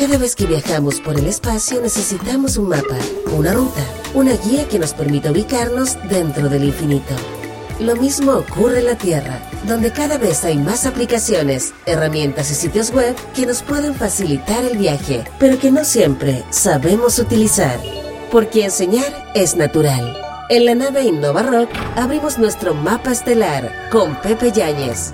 Cada vez que viajamos por el espacio necesitamos un mapa, una ruta, una guía que nos permita ubicarnos dentro del infinito. Lo mismo ocurre en la Tierra, donde cada vez hay más aplicaciones, herramientas y sitios web que nos pueden facilitar el viaje, pero que no siempre sabemos utilizar. Porque enseñar es natural. En la nave Innova Rock abrimos nuestro mapa estelar con Pepe Yáñez.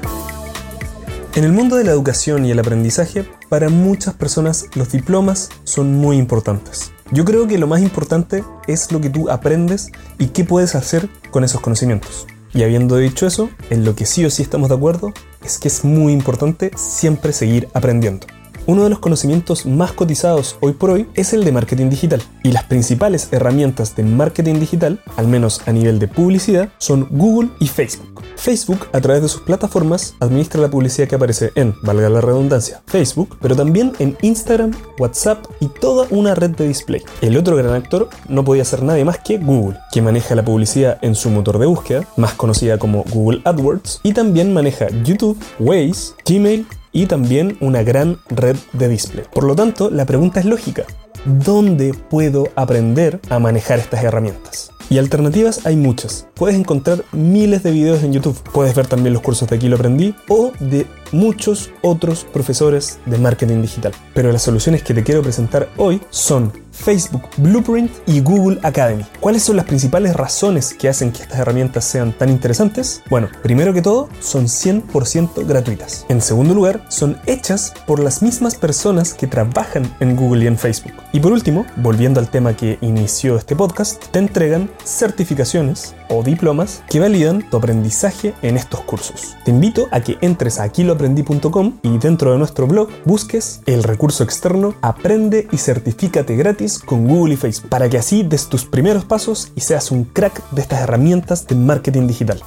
En el mundo de la educación y el aprendizaje, para muchas personas los diplomas son muy importantes. Yo creo que lo más importante es lo que tú aprendes y qué puedes hacer con esos conocimientos. Y habiendo dicho eso, en lo que sí o sí estamos de acuerdo es que es muy importante siempre seguir aprendiendo. Uno de los conocimientos más cotizados hoy por hoy es el de marketing digital. Y las principales herramientas de marketing digital, al menos a nivel de publicidad, son Google y Facebook. Facebook, a través de sus plataformas, administra la publicidad que aparece en, valga la redundancia, Facebook, pero también en Instagram, WhatsApp y toda una red de display. El otro gran actor no podía ser nadie más que Google, que maneja la publicidad en su motor de búsqueda, más conocida como Google AdWords, y también maneja YouTube, Waze, Gmail y también una gran red de display. Por lo tanto, la pregunta es lógica. ¿Dónde puedo aprender a manejar estas herramientas? Y alternativas hay muchas. Puedes encontrar miles de videos en YouTube. Puedes ver también los cursos de Aquí lo aprendí o de muchos otros profesores de marketing digital. Pero las soluciones que te quiero presentar hoy son Facebook Blueprint y Google Academy. ¿Cuáles son las principales razones que hacen que estas herramientas sean tan interesantes? Bueno, primero que todo, son 100% gratuitas. En segundo lugar, son hechas por las mismas personas que trabajan en Google y en Facebook. Y por último, volviendo al tema que inició este podcast, te entregan certificaciones o diplomas que validan tu aprendizaje en estos cursos. Te invito a que entres a aquiloaprendí.com y dentro de nuestro blog busques el recurso externo Aprende y certifícate gratis con Google y Facebook para que así des tus primeros pasos y seas un crack de estas herramientas de marketing digital.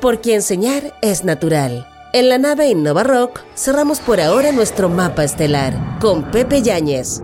Porque enseñar es natural. En la nave Innova Rock cerramos por ahora nuestro mapa estelar con Pepe Yáñez.